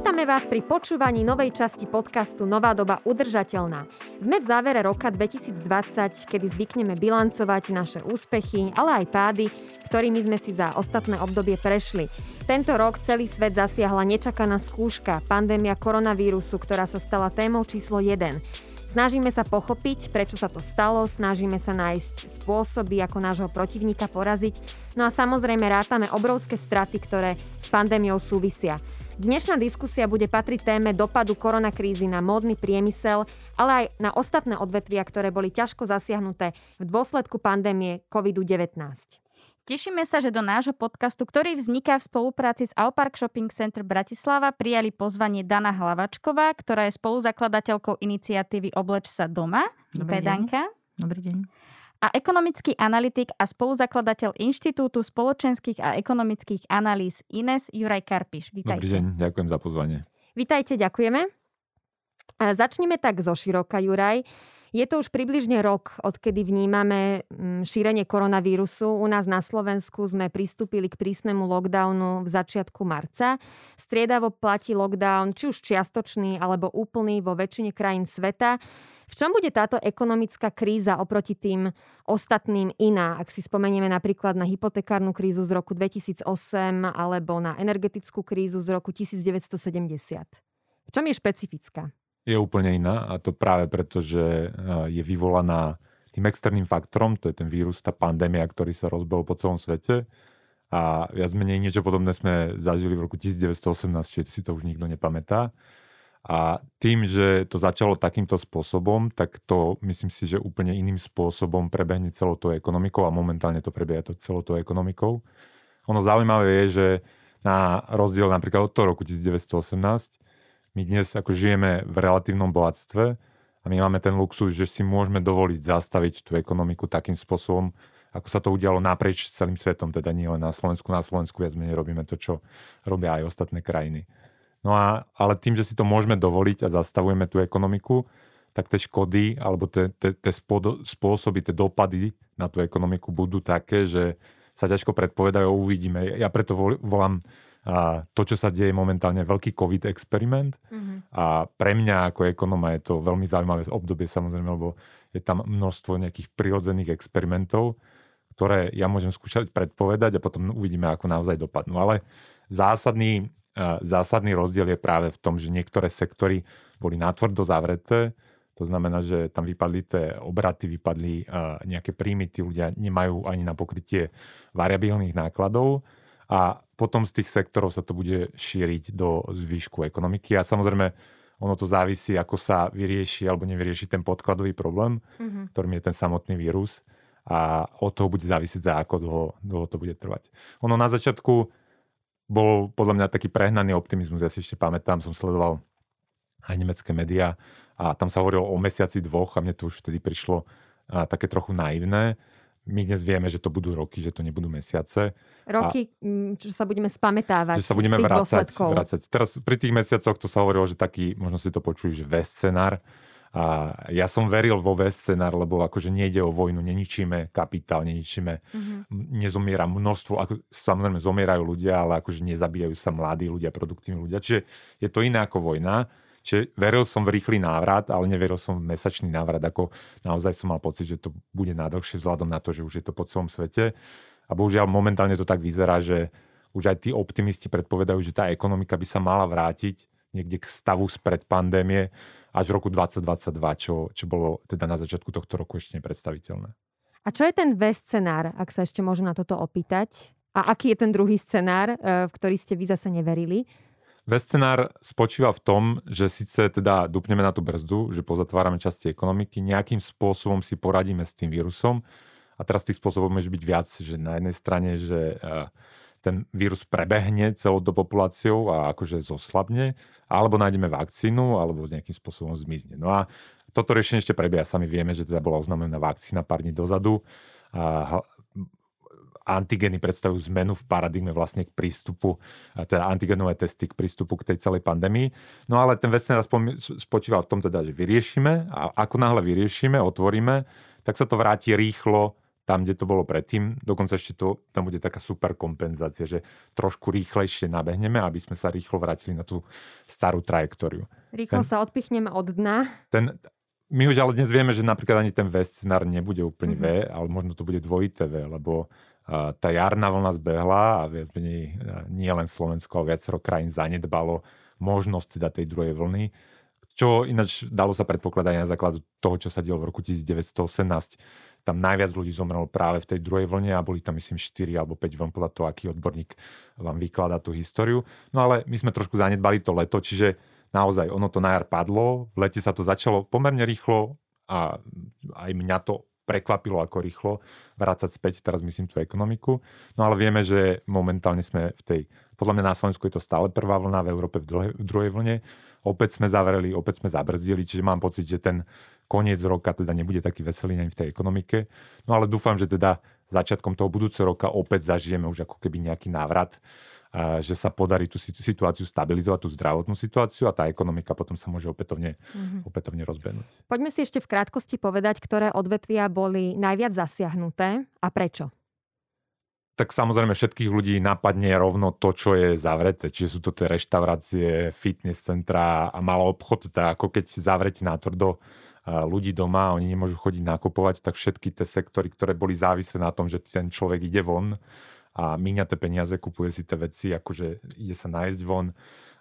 Vítame vás pri počúvaní novej časti podcastu Nová doba udržateľná. Sme v závere roka 2020, kedy zvykneme bilancovať naše úspechy, ale aj pády, ktorými sme si za ostatné obdobie prešli. Tento rok celý svet zasiahla nečakaná skúška, pandémia koronavírusu, ktorá sa stala témou číslo 1. Snažíme sa pochopiť, prečo sa to stalo, snažíme sa nájsť spôsoby, ako nášho protivníka poraziť, no a samozrejme rátame obrovské straty, ktoré s pandémiou súvisia. Dnešná diskusia bude patriť téme dopadu koronakrízy na módny priemysel, ale aj na ostatné odvetvia, ktoré boli ťažko zasiahnuté v dôsledku pandémie COVID-19. Tešíme sa, že do nášho podcastu, ktorý vzniká v spolupráci s Alpark Shopping Center Bratislava, prijali pozvanie Dana Hlavačková, ktorá je spoluzakladateľkou iniciatívy Obleč sa doma. Dobrý deň. Danka. Dobrý deň. A ekonomický analytik a spoluzakladateľ Inštitútu spoločenských a ekonomických analýz Ines Juraj Karpiš. Vítajte. Dobrý deň, ďakujem za pozvanie. Vítajte, ďakujeme. Začneme tak zo široka, Juraj. Je to už približne rok, odkedy vnímame mm, šírenie koronavírusu. U nás na Slovensku sme pristúpili k prísnemu lockdownu v začiatku marca. Striedavo platí lockdown, či už čiastočný alebo úplný vo väčšine krajín sveta. V čom bude táto ekonomická kríza oproti tým ostatným iná, ak si spomenieme napríklad na hypotekárnu krízu z roku 2008 alebo na energetickú krízu z roku 1970? V čom je špecifická? Je úplne iná a to práve preto, že je vyvolaná tým externým faktorom, to je ten vírus, tá pandémia, ktorý sa rozbehol po celom svete. A viac menej niečo podobné sme zažili v roku 1918, čiže si to už nikto nepamätá. A tým, že to začalo takýmto spôsobom, tak to myslím si, že úplne iným spôsobom prebehne celou tou ekonomikou a momentálne to prebieha to celou tou ekonomikou. Ono zaujímavé je, že na rozdiel napríklad od toho roku 1918, my dnes ako žijeme v relatívnom bohatstve a my máme ten luxus, že si môžeme dovoliť zastaviť tú ekonomiku takým spôsobom, ako sa to udialo naprieč celým svetom, teda nie len na Slovensku. Na Slovensku viac menej robíme to, čo robia aj ostatné krajiny. No a, ale tým, že si to môžeme dovoliť a zastavujeme tú ekonomiku, tak tie škody alebo tie, tie, spôsoby, tie dopady na tú ekonomiku budú také, že sa ťažko predpovedajú, uvidíme. Ja preto volám a to, čo sa deje momentálne, veľký COVID experiment. Mm-hmm. A pre mňa ako ekonóma je to veľmi zaujímavé obdobie samozrejme, lebo je tam množstvo nejakých prirodzených experimentov, ktoré ja môžem skúšať predpovedať a potom uvidíme, ako naozaj dopadnú. Ale zásadný, zásadný rozdiel je práve v tom, že niektoré sektory boli natvrdo zavreté, to znamená, že tam vypadli tie obraty, vypadli nejaké príjmy, tí ľudia nemajú ani na pokrytie variabilných nákladov a potom z tých sektorov sa to bude šíriť do zvyšku ekonomiky a samozrejme ono to závisí, ako sa vyrieši alebo nevyrieši ten podkladový problém, mm-hmm. ktorým je ten samotný vírus a od toho bude závisieť, za ako dlho, dlho to bude trvať. Ono na začiatku bol podľa mňa taký prehnaný optimizmus, ja si ešte pamätám, som sledoval aj nemecké médiá a tam sa hovorilo o mesiaci dvoch a mne to už vtedy prišlo a, také trochu naivné my dnes vieme, že to budú roky, že to nebudú mesiace. Roky, a, mm, čo sa budeme spametávať Že sa budeme vrácať, vrácať. Teraz pri tých mesiacoch to sa hovorilo, že taký, možno si to počuli, že V scenár. A ja som veril vo V scenár, lebo akože nejde o vojnu, neničíme kapitál, neničíme, mm-hmm. nezomiera množstvo, ako, samozrejme zomierajú ľudia, ale akože nezabíjajú sa mladí ľudia, produktívni ľudia. Čiže je to iné ako vojna. Čiže veril som v rýchly návrat, ale neveril som v mesačný návrat, ako naozaj som mal pocit, že to bude nádlhšie vzhľadom na to, že už je to po celom svete. A bohužiaľ momentálne to tak vyzerá, že už aj tí optimisti predpovedajú, že tá ekonomika by sa mala vrátiť niekde k stavu spred pandémie až v roku 2022, čo, čo bolo teda na začiatku tohto roku ešte nepredstaviteľné. A čo je ten V scenár, ak sa ešte môžem na toto opýtať? A aký je ten druhý scenár, eh, v ktorý ste vy zase neverili? Vescenár spočíva v tom, že síce teda dupneme na tú brzdu, že pozatvárame časti ekonomiky, nejakým spôsobom si poradíme s tým vírusom. A teraz tých spôsobov môže byť viac, že na jednej strane, že eh, ten vírus prebehne celou do populáciou a akože zoslabne, alebo nájdeme vakcínu, alebo nejakým spôsobom zmizne. No a toto riešenie ešte prebieha. Sami vieme, že teda bola oznámená vakcína pár dní dozadu. A antigeny predstavujú zmenu v paradigme vlastne k prístupu, teda antigenové testy k prístupu k tej celej pandémii. No ale ten raz spočíva v tom teda, že vyriešime a ako náhle vyriešime, otvoríme, tak sa to vráti rýchlo tam, kde to bolo predtým. Dokonca ešte to, tam bude taká super kompenzácia, že trošku rýchlejšie nabehneme, aby sme sa rýchlo vrátili na tú starú trajektóriu. Rýchlo ten, sa odpichneme od dna. Ten, my už ale dnes vieme, že napríklad ani ten V scenár nebude úplne mm-hmm. V, ale možno to bude dvojité V, lebo tá jarná vlna zbehla a viac menej nie len Slovensko, ale viacero krajín zanedbalo možnosť teda tej druhej vlny čo ináč dalo sa predpokladať na základu toho, čo sa dialo v roku 1918 tam najviac ľudí zomrelo práve v tej druhej vlne a boli tam myslím 4 alebo 5 vln podľa toho, aký odborník vám vykladá tú históriu. No ale my sme trošku zanedbali to leto, čiže naozaj ono to na jar padlo, v lete sa to začalo pomerne rýchlo a aj mňa to prekvapilo, ako rýchlo vrácať späť, teraz myslím tú ekonomiku. No ale vieme, že momentálne sme v tej, podľa mňa na Slovensku je to stále prvá vlna, v Európe v, druhej, v druhej vlne. Opäť sme zavreli, opäť sme zabrzdili, čiže mám pocit, že ten koniec roka teda nebude taký veselý ani v tej ekonomike. No ale dúfam, že teda začiatkom toho budúceho roka opäť zažijeme už ako keby nejaký návrat, že sa podarí tú situáciu stabilizovať, tú zdravotnú situáciu a tá ekonomika potom sa môže opätovne, mm-hmm. opätovne rozbehnúť. Poďme si ešte v krátkosti povedať, ktoré odvetvia boli najviac zasiahnuté a prečo tak samozrejme všetkých ľudí napadne rovno to, čo je zavreté. Čiže sú to tie reštaurácie, fitness centra a malý obchod. Tak ako keď zavrete natvrdo ľudí doma, oni nemôžu chodiť nakupovať, tak všetky tie sektory, ktoré boli závislé na tom, že ten človek ide von a míňa tie peniaze, kupuje si tie veci, akože ide sa nájsť von,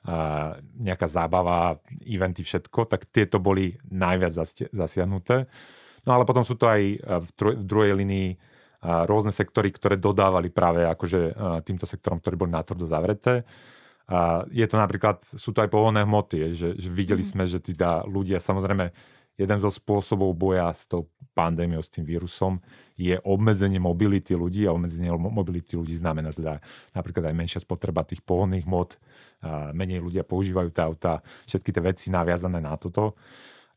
a nejaká zábava, eventy, všetko, tak tieto boli najviac zasiahnuté. No ale potom sú to aj v, v druhej linii rôzne sektory, ktoré dodávali práve akože týmto sektorom, ktorí boli natvrdo zavreté. Je to napríklad, sú to aj pohodné hmoty, že, že videli mm. sme, že teda ľudia samozrejme jeden zo spôsobov boja s tou pandémiou, s tým vírusom je obmedzenie mobility ľudí a obmedzenie mobility ľudí znamená teda napríklad aj menšia spotreba tých pohodných mod, menej ľudia používajú tá auta, všetky tie veci naviazané na toto.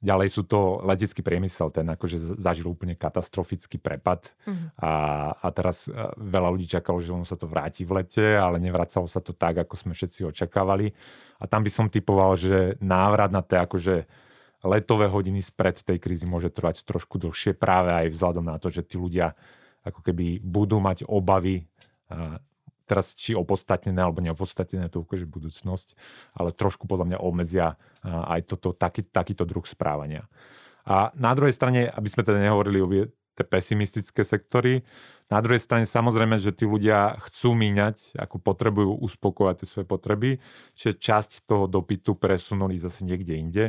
Ďalej sú to letecký priemysel, ten akože zažil úplne katastrofický prepad uh-huh. a, a teraz e, veľa ľudí čakalo, že ono sa to vráti v lete, ale nevracalo sa to tak, ako sme všetci očakávali. A tam by som typoval, že návrat na tie akože letové hodiny spred tej krízy môže trvať trošku dlhšie práve aj vzhľadom na to, že tí ľudia ako keby budú mať obavy teraz či opodstatnené alebo neopodstatnené, to ukáže budúcnosť, ale trošku podľa mňa obmedzia aj toto, taký, takýto druh správania. A na druhej strane, aby sme teda nehovorili o tie pesimistické sektory, na druhej strane samozrejme, že tí ľudia chcú míňať, ako potrebujú uspokojať tie svoje potreby, čiže časť toho dopytu presunuli zase niekde inde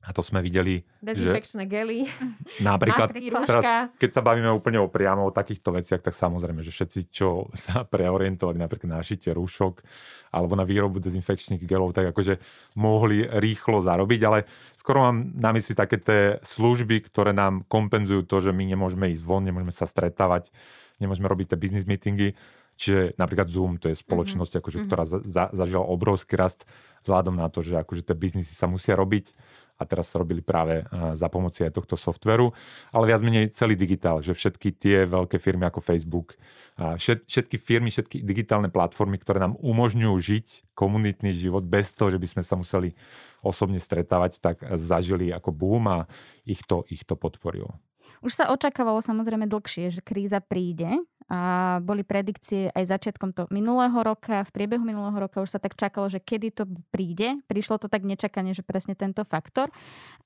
a to sme videli, Dezinfekčné že... gely, napríklad, masky, teraz, keď sa bavíme úplne o priamo o takýchto veciach, tak samozrejme, že všetci, čo sa preorientovali napríklad na šitie rúšok alebo na výrobu dezinfekčných gelov, tak akože mohli rýchlo zarobiť, ale skoro mám na mysli také tie služby, ktoré nám kompenzujú to, že my nemôžeme ísť von, nemôžeme sa stretávať, nemôžeme robiť tie business meetingy. Čiže napríklad Zoom, to je spoločnosť, mm-hmm. akože, ktorá za, za, zažila obrovský rast vzhľadom na to, že akože tie biznisy sa musia robiť a teraz sa robili práve za pomoci aj tohto softveru, ale viac menej celý digitál, že všetky tie veľké firmy ako Facebook, všetky firmy, všetky digitálne platformy, ktoré nám umožňujú žiť komunitný život bez toho, že by sme sa museli osobne stretávať, tak zažili ako boom a ich to, ich to podporilo. Už sa očakávalo samozrejme dlhšie, že kríza príde a boli predikcie aj začiatkom to minulého roka, v priebehu minulého roka už sa tak čakalo, že kedy to príde. Prišlo to tak nečakane, že presne tento faktor.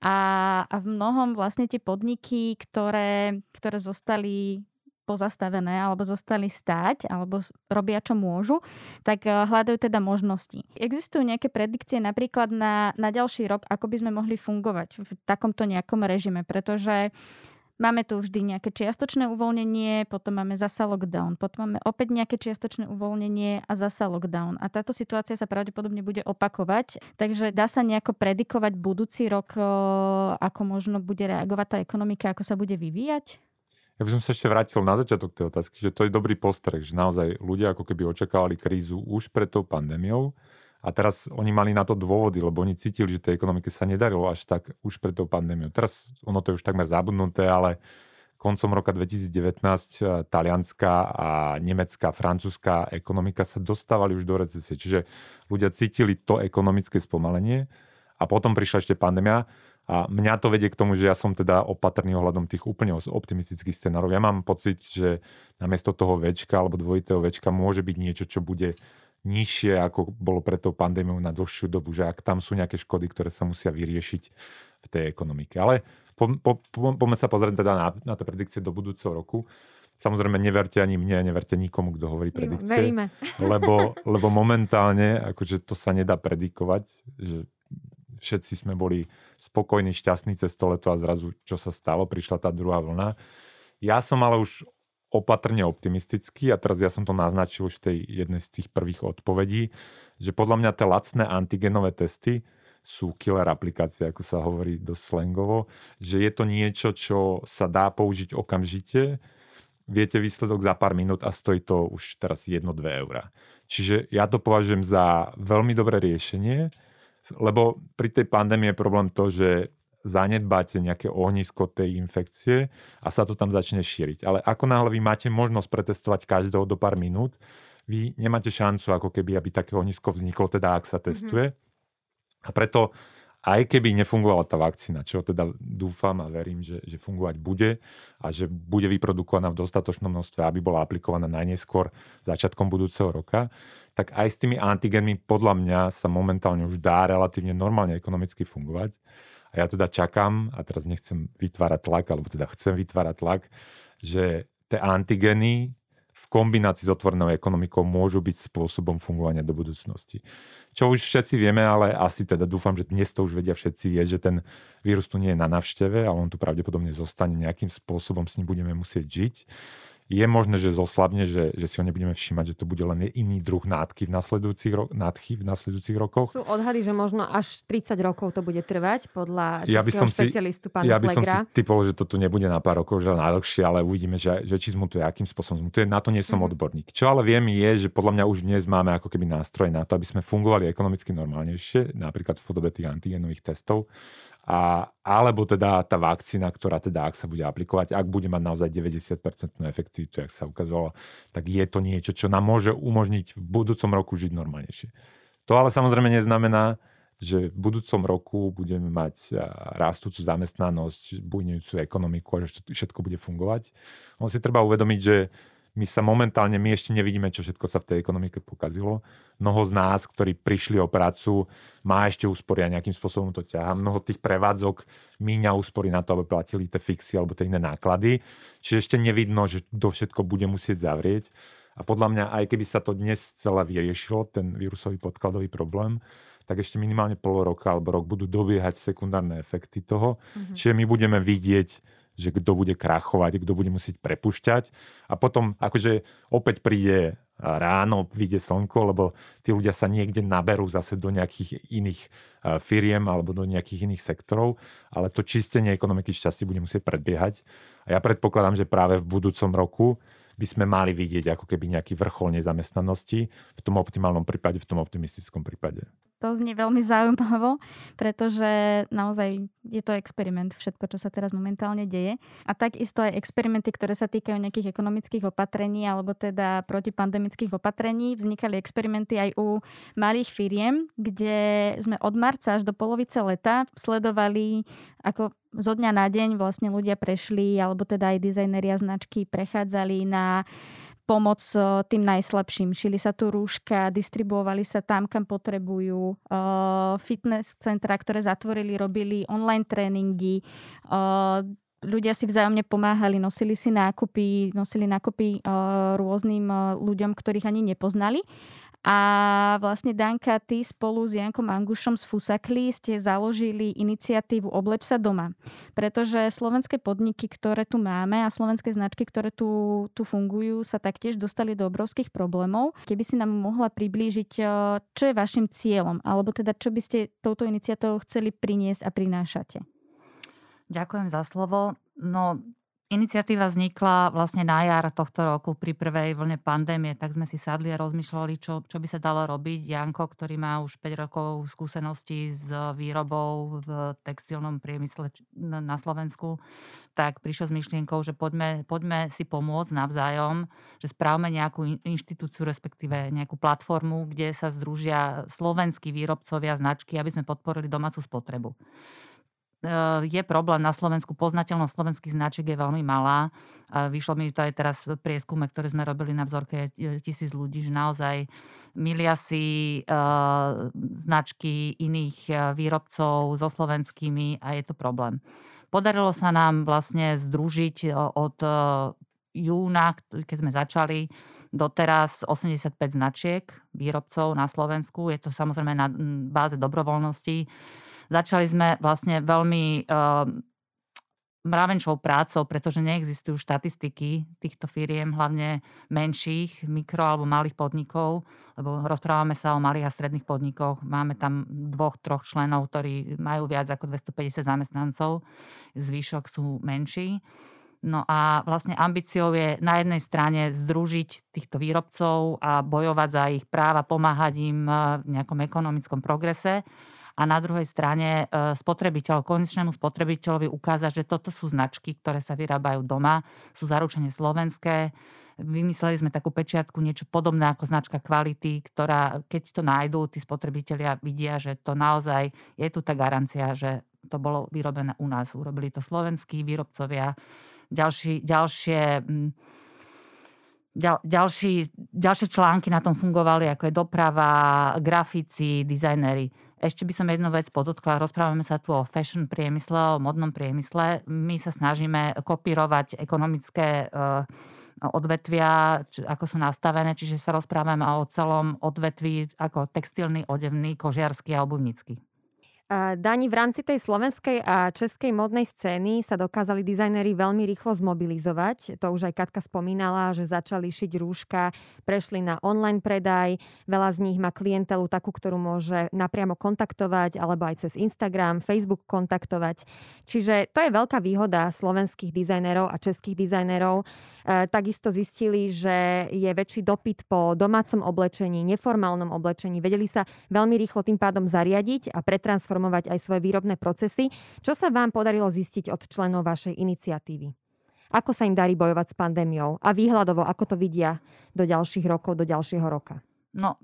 A, a v mnohom vlastne tie podniky, ktoré, ktoré zostali pozastavené alebo zostali stáť alebo robia čo môžu, tak eh, hľadajú teda možnosti. Existujú nejaké predikcie napríklad na, na ďalší rok, ako by sme mohli fungovať v takomto nejakom režime, pretože Máme tu vždy nejaké čiastočné uvoľnenie, potom máme zasa lockdown, potom máme opäť nejaké čiastočné uvoľnenie a zasa lockdown. A táto situácia sa pravdepodobne bude opakovať, takže dá sa nejako predikovať budúci rok, ako možno bude reagovať tá ekonomika, ako sa bude vyvíjať? Ja by som sa ešte vrátil na začiatok tej otázky, že to je dobrý postreh, že naozaj ľudia ako keby očakávali krízu už pred tou pandémiou a teraz oni mali na to dôvody, lebo oni cítili, že tej ekonomike sa nedarilo až tak už pred tou pandémiou. Teraz ono to je už takmer zabudnuté, ale koncom roka 2019 eh, talianská a nemecká, francúzska ekonomika sa dostávali už do recesie. Čiže ľudia cítili to ekonomické spomalenie a potom prišla ešte pandémia A mňa to vedie k tomu, že ja som teda opatrný ohľadom tých úplne optimistických scenárov. Ja mám pocit, že namiesto toho väčka alebo dvojitého väčka môže byť niečo, čo bude nižšie, ako bolo pred tou pandémiou na dlhšiu dobu, že ak tam sú nejaké škody, ktoré sa musia vyriešiť v tej ekonomike. Ale po, po, po, poďme sa pozrieť teda na, na tie predikcie do budúceho roku. Samozrejme, neverte ani mne, neverte nikomu, kto hovorí predikcie. Veríme. Lebo, lebo momentálne, akože to sa nedá predikovať, že všetci sme boli spokojní, šťastní cez to leto a zrazu čo sa stalo, prišla tá druhá vlna. Ja som ale už opatrne optimistický a teraz ja som to naznačil už v tej jednej z tých prvých odpovedí, že podľa mňa tie lacné antigenové testy sú killer aplikácie, ako sa hovorí dosť slangovo, že je to niečo, čo sa dá použiť okamžite, viete výsledok za pár minút a stojí to už teraz 1-2 eurá. Čiže ja to považujem za veľmi dobré riešenie, lebo pri tej pandémii je problém to, že zanedbáte nejaké ohnisko tej infekcie a sa to tam začne šíriť. Ale ako náhle vy máte možnosť pretestovať každého do pár minút, vy nemáte šancu, ako keby, aby také ohnisko vzniklo, teda ak sa mhm. testuje. Mm-hmm. A preto aj keby nefungovala tá vakcína, čo teda dúfam a verím, že, že fungovať bude a že bude vyprodukovaná v dostatočnom množstve, aby bola aplikovaná najneskôr začiatkom budúceho roka, tak aj s tými antigenmi podľa mňa sa momentálne už dá relatívne normálne ekonomicky fungovať. A ja teda čakám, a teraz nechcem vytvárať tlak, alebo teda chcem vytvárať tlak, že tie antigeny kombinácii s otvorenou ekonomikou môžu byť spôsobom fungovania do budúcnosti. Čo už všetci vieme, ale asi teda dúfam, že dnes to už vedia všetci, je, že ten vírus tu nie je na navšteve, ale on tu pravdepodobne zostane nejakým spôsobom, s ním budeme musieť žiť je možné, že zoslabne, že, že si ho nebudeme všímať, že to bude len iný druh nádchy v nasledujúcich, ro- nádchy v nasledujúcich rokoch. Sú odhady, že možno až 30 rokov to bude trvať podľa ja by som špecialistu pána Ja by som si typol, že to tu nebude na pár rokov, že najdlhšie, ale uvidíme, že, že či zmutuje, akým spôsobom zmutuje. Na to nie som mm. odborník. Čo ale viem je, že podľa mňa už dnes máme ako keby nástroj na to, aby sme fungovali ekonomicky normálnejšie, napríklad v podobe tých antigenových testov a, alebo teda tá vakcína, ktorá teda, ak sa bude aplikovať, ak bude mať naozaj 90% efektivitu, jak sa ukázalo, tak je to niečo, čo nám môže umožniť v budúcom roku žiť normálnejšie. To ale samozrejme neznamená, že v budúcom roku budeme mať rastúcu zamestnanosť, bujnejúcu ekonomiku a že všetko bude fungovať. On si treba uvedomiť, že my sa momentálne, my ešte nevidíme, čo všetko sa v tej ekonomike pokazilo. Mnoho z nás, ktorí prišli o prácu, má ešte úspory a nejakým spôsobom to ťaha. Mnoho tých prevádzok míňa úspory na to, aby platili tie fixy alebo tie iné náklady. Čiže ešte nevidno, že to všetko bude musieť zavrieť. A podľa mňa, aj keby sa to dnes celé vyriešilo, ten vírusový podkladový problém, tak ešte minimálne pol roka alebo rok budú dobiehať sekundárne efekty toho. Mm-hmm. Čiže my budeme vidieť že kto bude krachovať, kto bude musieť prepušťať. A potom akože opäť príde ráno, vyjde slnko, lebo tí ľudia sa niekde naberú zase do nejakých iných firiem alebo do nejakých iných sektorov, ale to čistenie ekonomiky šťastie bude musieť predbiehať. A ja predpokladám, že práve v budúcom roku by sme mali vidieť ako keby nejaký vrchol nezamestnanosti v tom optimálnom prípade, v tom optimistickom prípade. To znie veľmi zaujímavo, pretože naozaj je to experiment, všetko, čo sa teraz momentálne deje. A takisto aj experimenty, ktoré sa týkajú nejakých ekonomických opatrení alebo teda protipandemických opatrení. Vznikali experimenty aj u malých firiem, kde sme od marca až do polovice leta sledovali, ako zo dňa na deň vlastne ľudia prešli, alebo teda aj dizajneri a značky prechádzali na pomoc eh, tým najslabším. Šili sa tu rúška, distribuovali sa tam, kam potrebujú. Eh, fitness centra, ktoré zatvorili, robili online tréningy. Eh, ľudia si vzájomne pomáhali, nosili si nákupy, nosili nákupy rôznym ľuďom, ktorých ani nepoznali. A vlastne Danka, ty spolu s Jankom Angušom z Fusakli ste založili iniciatívu Obleč sa doma. Pretože slovenské podniky, ktoré tu máme a slovenské značky, ktoré tu, tu fungujú, sa taktiež dostali do obrovských problémov. Keby si nám mohla priblížiť, eh, čo je vašim cieľom, alebo teda čo by ste touto iniciatívou chceli priniesť a prinášate. Ďakujem za slovo. No, Iniciatíva vznikla vlastne na jar tohto roku pri prvej vlne pandémie, tak sme si sadli a rozmýšľali, čo, čo by sa dalo robiť. Janko, ktorý má už 5 rokov skúseností s výrobou v textilnom priemysle na Slovensku, tak prišiel s myšlienkou, že poďme, poďme si pomôcť navzájom, že správme nejakú inštitúciu, respektíve nejakú platformu, kde sa združia slovenskí výrobcovia značky, aby sme podporili domácu spotrebu. Je problém na Slovensku. Poznateľnosť slovenských značiek je veľmi malá. Vyšlo mi to aj teraz v prieskume, ktorý sme robili na vzorke e, tisíc ľudí, že naozaj milia si značky iných výrobcov so slovenskými a je to problém. Podarilo sa nám vlastne združiť od júna, keď sme začali, doteraz 85 značiek výrobcov na Slovensku. Je to samozrejme na báze dobrovoľnosti. Začali sme vlastne veľmi uh, mravenčou prácou, pretože neexistujú štatistiky týchto firiem, hlavne menších, mikro alebo malých podnikov, lebo rozprávame sa o malých a stredných podnikoch. Máme tam dvoch, troch členov, ktorí majú viac ako 250 zamestnancov. Zvyšok sú menší. No a vlastne ambíciou je na jednej strane združiť týchto výrobcov a bojovať za ich práva, pomáhať im v nejakom ekonomickom progrese a na druhej strane e, spotrebiteľ, konečnému spotrebiteľovi ukázať, že toto sú značky, ktoré sa vyrábajú doma, sú zaručene slovenské. Vymysleli sme takú pečiatku, niečo podobné ako značka kvality, ktorá, keď to nájdú, tí spotrebitelia vidia, že to naozaj je tu tá garancia, že to bolo vyrobené u nás. Urobili to slovenskí výrobcovia, ďalší, ďalšie mm, ďal, ďalší, ďalšie články na tom fungovali, ako je doprava, grafici, dizajnery. Ešte by som jednu vec podotkla. Rozprávame sa tu o fashion priemysle, o modnom priemysle. My sa snažíme kopírovať ekonomické uh, odvetvia, ako sú nastavené, čiže sa rozprávame o celom odvetví ako textilný, odevný, kožiarsky a obuvnícky. Dani, v rámci tej slovenskej a českej modnej scény sa dokázali dizajneri veľmi rýchlo zmobilizovať. To už aj Katka spomínala, že začali šiť rúška, prešli na online predaj. Veľa z nich má klientelu takú, ktorú môže napriamo kontaktovať alebo aj cez Instagram, Facebook kontaktovať. Čiže to je veľká výhoda slovenských dizajnerov a českých dizajnerov. E, takisto zistili, že je väčší dopyt po domácom oblečení, neformálnom oblečení. Vedeli sa veľmi rýchlo tým pádom zariadiť a pretransformovať transformovať aj svoje výrobné procesy. Čo sa vám podarilo zistiť od členov vašej iniciatívy? Ako sa im darí bojovať s pandémiou? A výhľadovo, ako to vidia do ďalších rokov, do ďalšieho roka? No,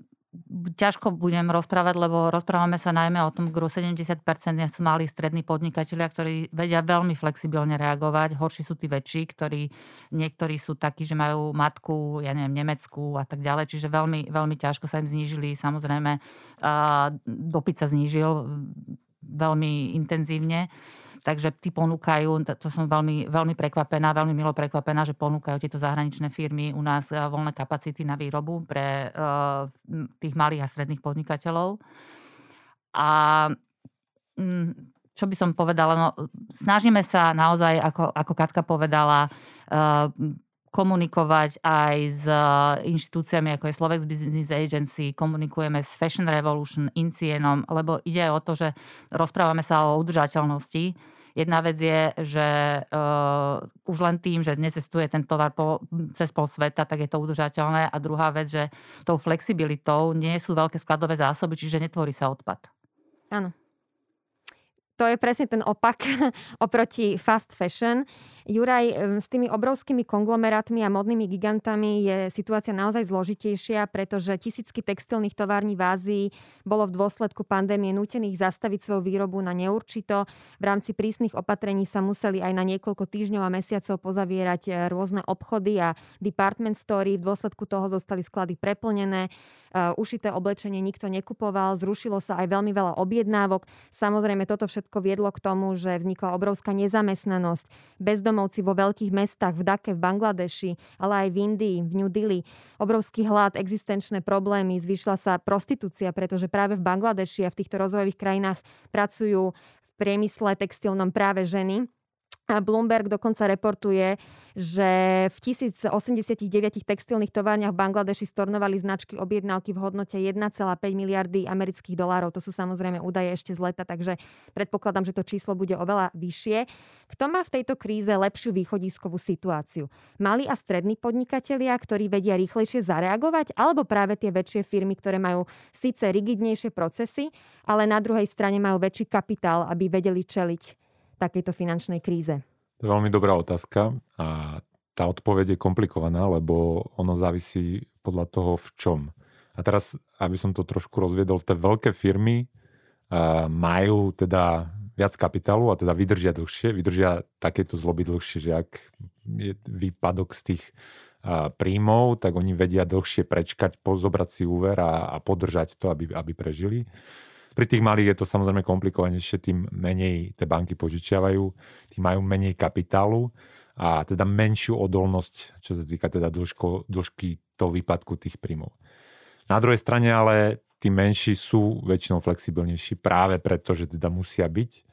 ťažko budem rozprávať, lebo rozprávame sa najmä o tom, gru 70% sú malí strední podnikatelia, ktorí vedia veľmi flexibilne reagovať. Horší sú tí väčší, ktorí niektorí sú takí, že majú matku, ja neviem, Nemecku a tak ďalej. Čiže veľmi, veľmi ťažko sa im znížili. Samozrejme, dopyt sa znížil veľmi intenzívne. Takže tí ponúkajú, to som veľmi, veľmi prekvapená, veľmi milo prekvapená, že ponúkajú tieto zahraničné firmy u nás eh, voľné kapacity na výrobu pre uh, tých malých a stredných podnikateľov. A um, čo by som povedala, no, snažíme sa naozaj, ako, ako Katka povedala, uh, komunikovať aj s inštitúciami, ako je Slovex Business Agency, komunikujeme s Fashion Revolution, Incienom, lebo ide o to, že rozprávame sa o udržateľnosti. Jedna vec je, že uh, už len tým, že necestuje ten tovar po, cez pol sveta, tak je to udržateľné. A druhá vec, že tou flexibilitou nie sú veľké skladové zásoby, čiže netvorí sa odpad. Áno to je presne ten opak oproti fast fashion. Juraj, s tými obrovskými konglomerátmi a modnými gigantami je situácia naozaj zložitejšia, pretože tisícky textilných tovární v Ázii bolo v dôsledku pandémie nútených zastaviť svoju výrobu na neurčito. V rámci prísnych opatrení sa museli aj na niekoľko týždňov a mesiacov pozavierať e, rôzne obchody a department story. V dôsledku toho zostali sklady preplnené, e, ušité oblečenie nikto nekupoval, zrušilo sa aj veľmi veľa objednávok. Samozrejme, toto všetko všetko viedlo k tomu, že vznikla obrovská nezamestnanosť. Bezdomovci vo veľkých mestách v Dake, v Bangladeši, ale aj v Indii, v New Delhi. Obrovský hlad, existenčné problémy, zvyšla sa prostitúcia, pretože práve v Bangladeši a v týchto rozvojových krajinách pracujú v priemysle textilnom práve ženy Bloomberg dokonca reportuje, že v 1089 textilných továrniach v Bangladeši stornovali značky objednávky v hodnote 1,5 miliardy amerických dolárov. To sú samozrejme údaje ešte z leta, takže predpokladám, že to číslo bude oveľa vyššie. Kto má v tejto kríze lepšiu východiskovú situáciu? Mali a strední podnikatelia, ktorí vedia rýchlejšie zareagovať, alebo práve tie väčšie firmy, ktoré majú síce rigidnejšie procesy, ale na druhej strane majú väčší kapitál, aby vedeli čeliť takejto finančnej kríze? To je veľmi dobrá otázka a tá odpoveď je komplikovaná, lebo ono závisí podľa toho v čom. A teraz, aby som to trošku rozviedol, tie veľké firmy majú teda viac kapitálu a teda vydržia dlhšie, vydržia takéto zloby dlhšie, že ak je výpadok z tých príjmov, tak oni vedia dlhšie prečkať, zobrať si úver a, a podržať to, aby, aby prežili. Pri tých malých je to samozrejme komplikovanejšie, tým menej tie banky požičiavajú, tým majú menej kapitálu a teda menšiu odolnosť, čo sa týka teda dĺžko, dĺžky toho výpadku tých príjmov. Na druhej strane ale tí menší sú väčšinou flexibilnejší práve preto, že teda musia byť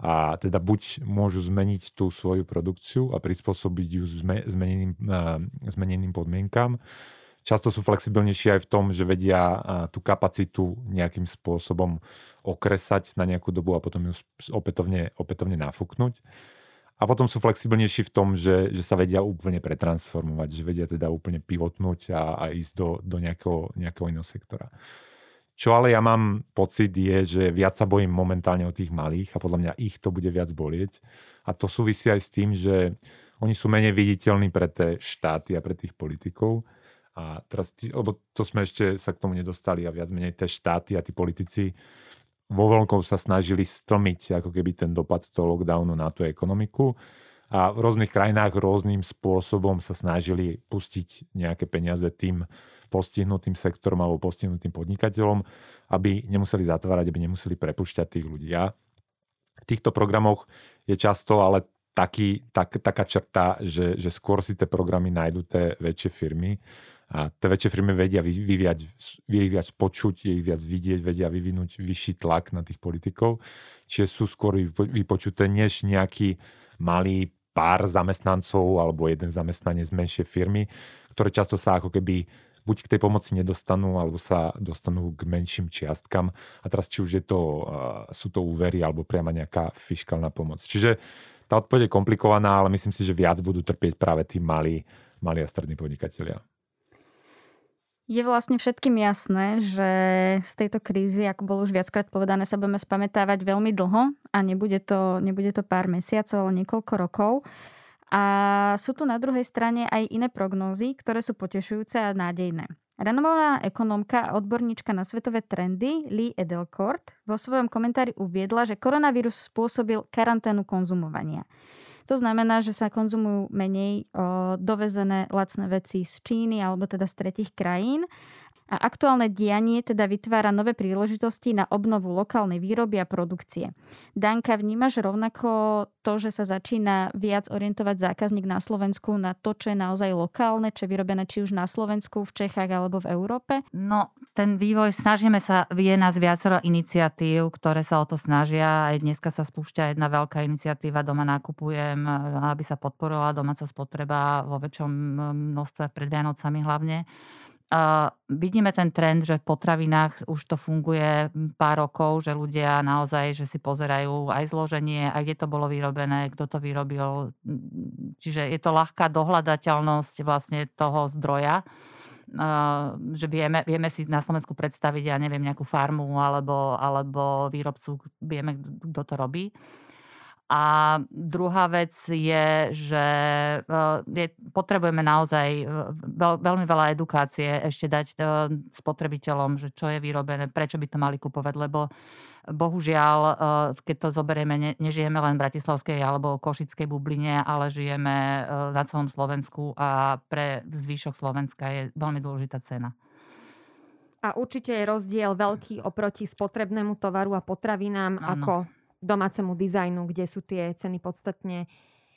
a teda buď môžu zmeniť tú svoju produkciu a prispôsobiť ju zmeneným, zmeneným podmienkam, často sú flexibilnejší aj v tom, že vedia tú kapacitu nejakým spôsobom okresať na nejakú dobu a potom ju opätovne, opätovne nafúknuť. A potom sú flexibilnejší v tom, že, že sa vedia úplne pretransformovať, že vedia teda úplne pivotnúť a, a ísť do, do nejakého, nejakého iného sektora. Čo ale ja mám pocit je, že viac sa bojím momentálne o tých malých a podľa mňa ich to bude viac bolieť. A to súvisí aj s tým, že oni sú menej viditeľní pre tie štáty a pre tých politikov a teraz, tí, lebo to sme ešte sa k tomu nedostali a viac menej tie štáty a tí politici vo veľkom sa snažili stlmiť ako keby ten dopad toho lockdownu na tú ekonomiku a v rôznych krajinách rôznym spôsobom sa snažili pustiť nejaké peniaze tým postihnutým sektorom alebo postihnutým podnikateľom, aby nemuseli zatvárať, aby nemuseli prepušťať tých ľudí. A v týchto programoch je často ale taký, tak, taká črta, že, že skôr si tie programy nájdú tie väčšie firmy a tie väčšie firmy vedia vyvíjať, vyvíjať počuť, ich viac vidieť, vedia vyvinúť vyšší tlak na tých politikov, čiže sú skôr vypočuté než nejaký malý pár zamestnancov alebo jeden zamestnanec z menšej firmy, ktoré často sa ako keby buď k tej pomoci nedostanú, alebo sa dostanú k menším čiastkam. A teraz či už je to, sú to úvery, alebo priama nejaká fiskálna pomoc. Čiže tá odpoveď je komplikovaná, ale myslím si, že viac budú trpieť práve tí malí, malí a strední podnikatelia. Je vlastne všetkým jasné, že z tejto krízy, ako bolo už viackrát povedané, sa budeme spamätávať veľmi dlho a nebude to, nebude to pár mesiacov, ale niekoľko rokov. A sú tu na druhej strane aj iné prognózy, ktoré sú potešujúce a nádejné. Renomovaná ekonomka a odborníčka na svetové trendy Lee Edelcourt vo svojom komentári uviedla, že koronavírus spôsobil karanténu konzumovania. To znamená, že sa konzumujú menej o, dovezené lacné veci z Číny alebo teda z tretich krajín a aktuálne dianie teda vytvára nové príležitosti na obnovu lokálnej výroby a produkcie. Danka, vnímaš rovnako to, že sa začína viac orientovať zákazník na Slovensku na to, čo je naozaj lokálne, čo je vyrobené či už na Slovensku, v Čechách alebo v Európe? No, ten vývoj, snažíme sa, vie nás viacero iniciatív, ktoré sa o to snažia. Aj dneska sa spúšťa jedna veľká iniciatíva Doma nakupujem, aby sa podporila domáca spotreba vo väčšom množstve pred Vianocami hlavne. Uh, vidíme ten trend, že v potravinách už to funguje pár rokov, že ľudia naozaj, že si pozerajú aj zloženie, aj kde to bolo vyrobené, kto to vyrobil. Čiže je to ľahká dohľadateľnosť vlastne toho zdroja. Uh, že vieme, vieme si na Slovensku predstaviť, ja neviem, nejakú farmu alebo, alebo výrobcu, vieme, kto to robí. A druhá vec je, že e, je, potrebujeme naozaj e, veľ, veľmi veľa edukácie ešte dať e, spotrebiteľom, že čo je vyrobené, prečo by to mali kupovať, lebo bohužiaľ, keď to zoberieme, ne, nežijeme len v Bratislavskej alebo Košickej bubline, ale žijeme na celom Slovensku a pre zvyšok Slovenska je veľmi dôležitá cena. A určite je rozdiel veľký oproti spotrebnému tovaru a potravinám, ano. ako domácemu dizajnu, kde sú tie ceny podstatne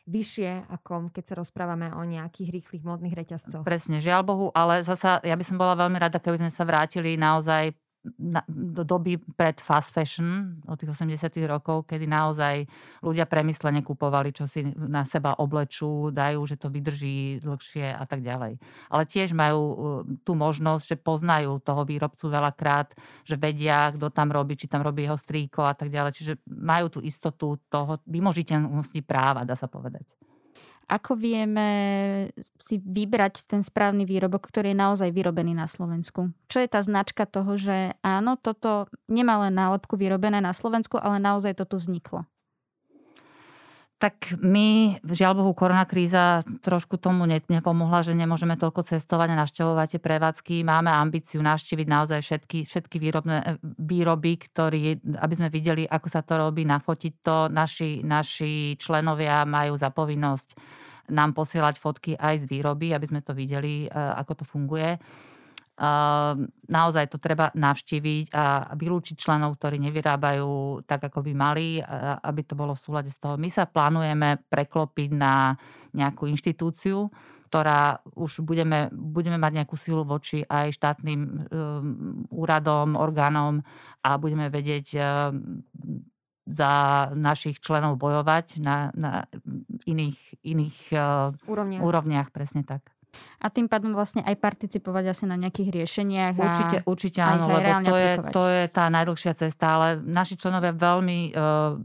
vyššie, ako keď sa rozprávame o nejakých rýchlych modných reťazcoch. Presne, žiaľ Bohu, ale zasa ja by som bola veľmi rada, keby sme sa vrátili naozaj na, do doby pred fast fashion od tých 80 rokov, kedy naozaj ľudia premyslene kupovali, čo si na seba oblečú, dajú, že to vydrží dlhšie a tak ďalej. Ale tiež majú uh, tú možnosť, že poznajú toho výrobcu veľakrát, že vedia, kto tam robí, či tam robí jeho strýko a tak ďalej. Čiže majú tú istotu toho vymožiteľnosti práva, dá sa povedať. Ako vieme si vybrať ten správny výrobok, ktorý je naozaj vyrobený na Slovensku? Čo je tá značka toho, že áno, toto nemá len nálepku vyrobené na Slovensku, ale naozaj to tu vzniklo? Tak my, žiaľ Bohu, koronakríza trošku tomu nepomohla, že nemôžeme toľko cestovať a našťovovať tie prevádzky. Máme ambíciu navštíviť naozaj všetky, všetky výrobné, e, výroby, ktorý, aby sme videli, ako sa to robí, nafotiť to. Naši, naši členovia majú za povinnosť nám posielať fotky aj z výroby, aby sme to videli, e, ako to funguje. Ehm, naozaj to treba navštíviť a vylúčiť členov, ktorí nevyrábajú tak, ako by mali, aby to bolo v súlade z toho. My sa plánujeme preklopiť na nejakú inštitúciu, ktorá už budeme, budeme mať nejakú silu voči aj štátnym um, úradom, orgánom a budeme vedieť um, za našich členov bojovať na, na iných, iných uh, úrovniach. úrovniach. Presne tak. A tým pádom vlastne aj participovať asi na nejakých riešeniach. Určite, určite áno, lebo to je, to je tá najdlhšia cesta, ale naši členovia veľmi uh,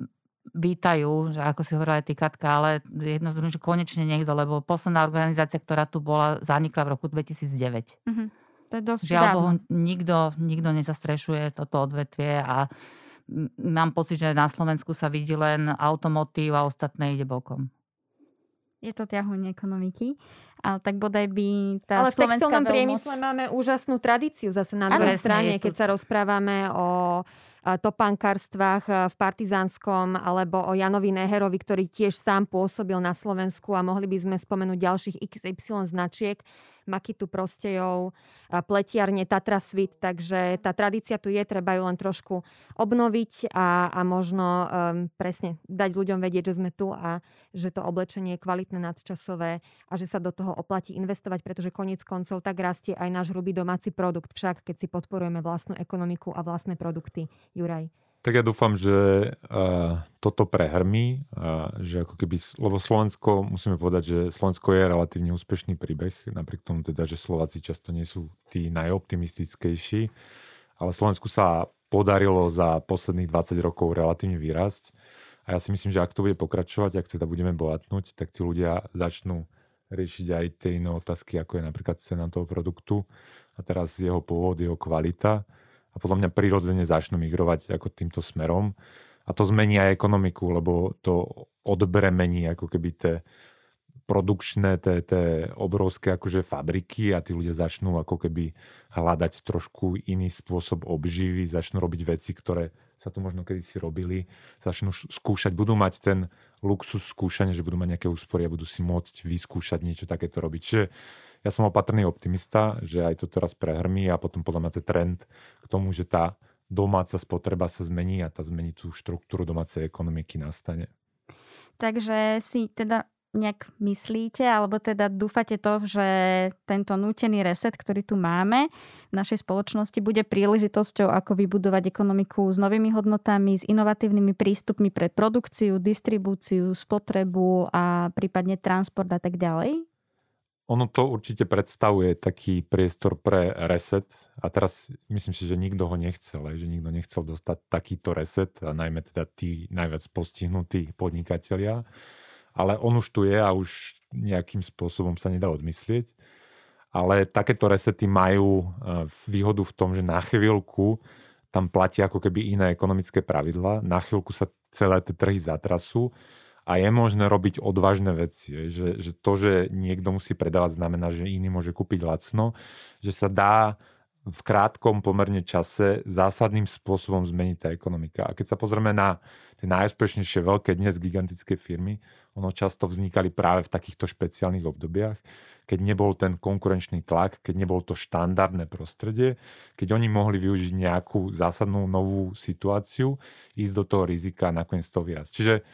vítajú, že ako si hovorila aj ty Katka, ale jedno z že konečne niekto, lebo posledná organizácia, ktorá tu bola, zanikla v roku 2009. Uh-huh. Mhm. To je dosť Žiaľ Bohu, nikto, nikto nezastrešuje toto odvetvie a mám pocit, že na Slovensku sa vidí len automotív a ostatné ide bokom je to ťahuň ekonomiky. Ale tak bodaj by tá Ale v textilnom veľmoc... priemysle máme úžasnú tradíciu zase na druhej strane, keď sa rozprávame o topankárstvách e, v Partizánskom alebo o Janovi Neherovi, ktorý tiež sám pôsobil na Slovensku a mohli by sme spomenúť ďalších XY značiek, Makitu Prostejov, pletiarne Tatra Svit, takže tá tradícia tu je, treba ju len trošku obnoviť a, a možno um, presne dať ľuďom vedieť, že sme tu a že to oblečenie je kvalitné, nadčasové a že sa do toho oplatí investovať, pretože koniec koncov tak rastie aj náš hrubý domáci produkt, však keď si podporujeme vlastnú ekonomiku a vlastné produkty. Juraj. Tak ja dúfam, že uh, toto prehrmí, uh, že ako keby, lebo Slovensko, musíme povedať, že Slovensko je relatívne úspešný príbeh, napriek tomu teda, že Slováci často nie sú tí najoptimistickejší, ale Slovensku sa podarilo za posledných 20 rokov relatívne vyrásť. A ja si myslím, že ak to bude pokračovať, ak teda budeme bohatnúť, tak tí ľudia začnú riešiť aj tie iné otázky, ako je napríklad cena toho produktu a teraz jeho pôvod, jeho kvalita a podľa mňa prirodzene začnú migrovať ako týmto smerom. A to zmení aj ekonomiku, lebo to odbremení ako keby tie produkčné, tie, tie obrovské akože fabriky a tí ľudia začnú ako keby hľadať trošku iný spôsob obživy, začnú robiť veci, ktoré sa tu možno kedysi robili, začnú skúšať, budú mať ten luxus skúšania, že budú mať nejaké úspory a budú si môcť vyskúšať niečo takéto robiť. Čiže ja som opatrný optimista, že aj to teraz prehrmí a potom podľa mňa ten trend k tomu, že tá domáca spotreba sa zmení a tá zmení tú štruktúru domácej ekonomiky nastane. Takže si teda nejak myslíte, alebo teda dúfate to, že tento nútený reset, ktorý tu máme v našej spoločnosti, bude príležitosťou, ako vybudovať ekonomiku s novými hodnotami, s inovatívnymi prístupmi pre produkciu, distribúciu, spotrebu a prípadne transport a tak ďalej? Ono to určite predstavuje taký priestor pre reset a teraz myslím si, že nikto ho nechcel, že nikto nechcel dostať takýto reset a najmä teda tí najviac postihnutí podnikatelia, ale on už tu je a už nejakým spôsobom sa nedá odmyslieť. Ale takéto resety majú e, výhodu v tom, že na chvíľku tam platia ako keby iné ekonomické pravidla, na chvíľku sa celé tie trhy zatrasú a je možné robiť odvážne veci. Že, že to, že niekto musí predávať, znamená, že iný môže kúpiť lacno, že sa dá v krátkom pomerne čase zásadným spôsobom zmeniť tá ekonomika. A keď sa pozrieme na tie najúspešnejšie veľké dnes gigantické firmy, ono často vznikali práve v takýchto špeciálnych obdobiach, keď nebol ten konkurenčný tlak, keď nebol to štandardné prostredie, keď oni mohli využiť nejakú zásadnú novú situáciu, ísť do toho rizika a nakoniec to vyraz. Čiže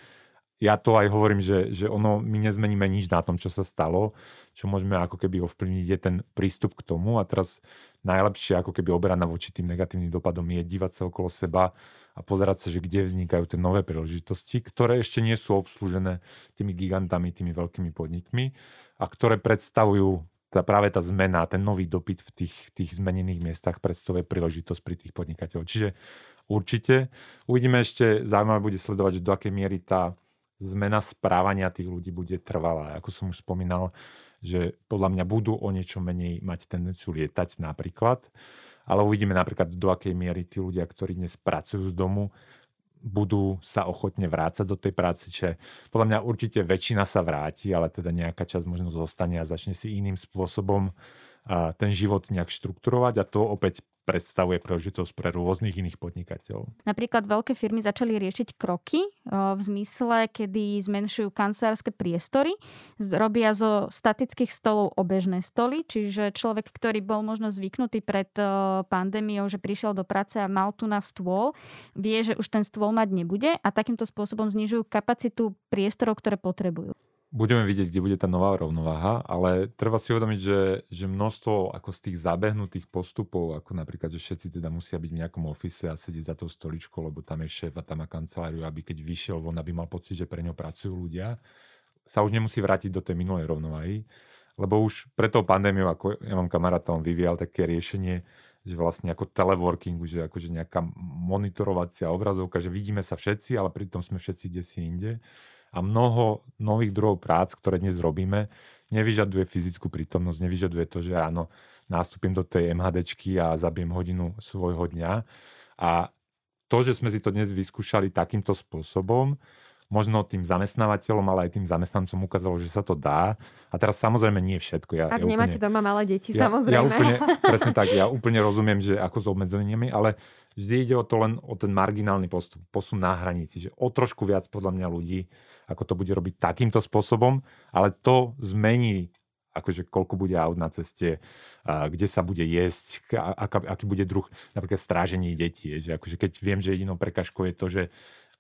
ja to aj hovorím, že, že ono, my nezmeníme nič na tom, čo sa stalo. Čo môžeme ako keby ovplyvniť je ten prístup k tomu a teraz najlepšie ako keby obrana voči tým negatívnym dopadom je dívať sa okolo seba a pozerať sa, že kde vznikajú tie nové príležitosti, ktoré ešte nie sú obslúžené tými gigantami, tými veľkými podnikmi a ktoré predstavujú tá práve tá zmena, ten nový dopyt v tých, tých zmenených miestach predstavuje príležitosť pri tých podnikateľov. Čiže určite. Uvidíme ešte, zaujímavé bude sledovať, že do akej miery tá zmena správania tých ľudí bude trvalá. Ako som už spomínal, že podľa mňa budú o niečo menej mať tendenciu lietať napríklad, ale uvidíme napríklad, do akej miery tí ľudia, ktorí dnes pracujú z domu, budú sa ochotne vrácať do tej práce, čiže podľa mňa určite väčšina sa vráti, ale teda nejaká časť možno zostane a začne si iným spôsobom ten život nejak štrukturovať a to opäť predstavuje príležitosť pre rôznych iných podnikateľov. Napríklad veľké firmy začali riešiť kroky v zmysle, kedy zmenšujú kancelárske priestory, robia zo statických stolov obežné stoly, čiže človek, ktorý bol možno zvyknutý pred pandémiou, že prišiel do práce a mal tu na stôl, vie, že už ten stôl mať nebude a takýmto spôsobom znižujú kapacitu priestorov, ktoré potrebujú budeme vidieť, kde bude tá nová rovnováha, ale treba si uvedomiť, že, že množstvo ako z tých zabehnutých postupov, ako napríklad, že všetci teda musia byť v nejakom ofise a sedieť za tou stoličkou, lebo tam je šéf a tam má kanceláriu, aby keď vyšiel von, aby mal pocit, že pre ňo pracujú ľudia, sa už nemusí vrátiť do tej minulej rovnováhy, lebo už pre tou pandémiou, ako ja mám kamaráta, on vyvíjal také riešenie, že vlastne ako teleworkingu, že akože nejaká monitorovacia obrazovka, že vidíme sa všetci, ale pritom sme všetci kde si inde a mnoho nových druhov prác, ktoré dnes robíme, nevyžaduje fyzickú prítomnosť, nevyžaduje to, že ráno nástupím do tej MHDčky a zabijem hodinu svojho dňa. A to, že sme si to dnes vyskúšali takýmto spôsobom, možno tým zamestnávateľom, ale aj tým zamestnancom ukázalo, že sa to dá. A teraz samozrejme nie všetko. Ja, Ak ja nemáte úplne, doma malé deti, ja, samozrejme. Ja úplne, presne tak, ja úplne rozumiem, že ako s obmedzeniami, ale vždy ide o to len o ten marginálny postup, posun na hranici, že o trošku viac podľa mňa ľudí, ako to bude robiť takýmto spôsobom, ale to zmení akože koľko bude aut na ceste, kde sa bude jesť, aká, aký bude druh napríklad stráženie detí. Že akože keď viem, že jedinou prekažkou je to, že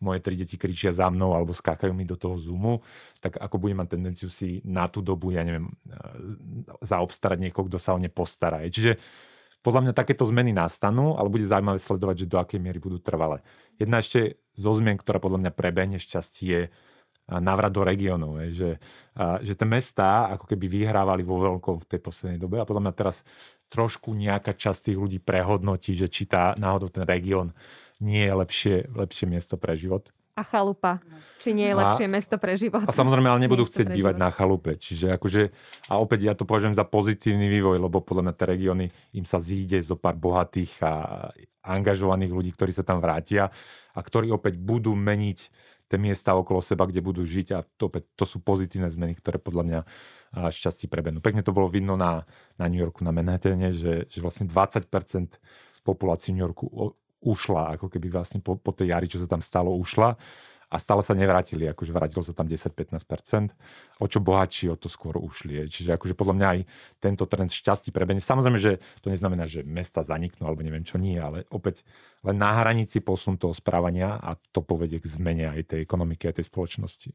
moje tri deti kričia za mnou alebo skákajú mi do toho zoomu, tak ako budem mať tendenciu si na tú dobu, ja neviem, zaobstarať niekoho, kto sa o ne postará. Čiže podľa mňa takéto zmeny nastanú, ale bude zaujímavé sledovať, že do akej miery budú trvalé. Jedna ešte zo zmien, ktorá podľa mňa prebehne šťastie, je návrat do regiónov. Že, že tie mestá ako keby vyhrávali vo veľkom v tej poslednej dobe a podľa mňa teraz trošku nejaká časť tých ľudí prehodnotí, že či tá náhodou ten región nie je lepšie, lepšie miesto pre život. A chalupa. Či nie je lepšie a, mesto pre život. A samozrejme, ale nebudú chcieť bývať život. na chalupe. Čiže akože, a opäť ja to považujem za pozitívny vývoj, lebo podľa mňa tie regióny im sa zíde zo pár bohatých a angažovaných ľudí, ktorí sa tam vrátia a ktorí opäť budú meniť tie miesta okolo seba, kde budú žiť a to, opäť, to sú pozitívne zmeny, ktoré podľa mňa šťastí prebenú. Pekne to bolo vidno na, na New Yorku, na Manhattane, že, že vlastne 20% populácie New Yorku ušla, ako keby vlastne po, po tej jari, čo sa tam stalo, ušla a stále sa nevrátili, akože vrátilo sa tam 10-15%. O čo bohatší, o to skôr ušli. Čiže akože podľa mňa aj tento trend šťastí prebenie. Samozrejme, že to neznamená, že mesta zaniknú alebo neviem čo nie, ale opäť len na hranici posun toho správania a to povedie k zmene aj tej ekonomiky, aj tej spoločnosti.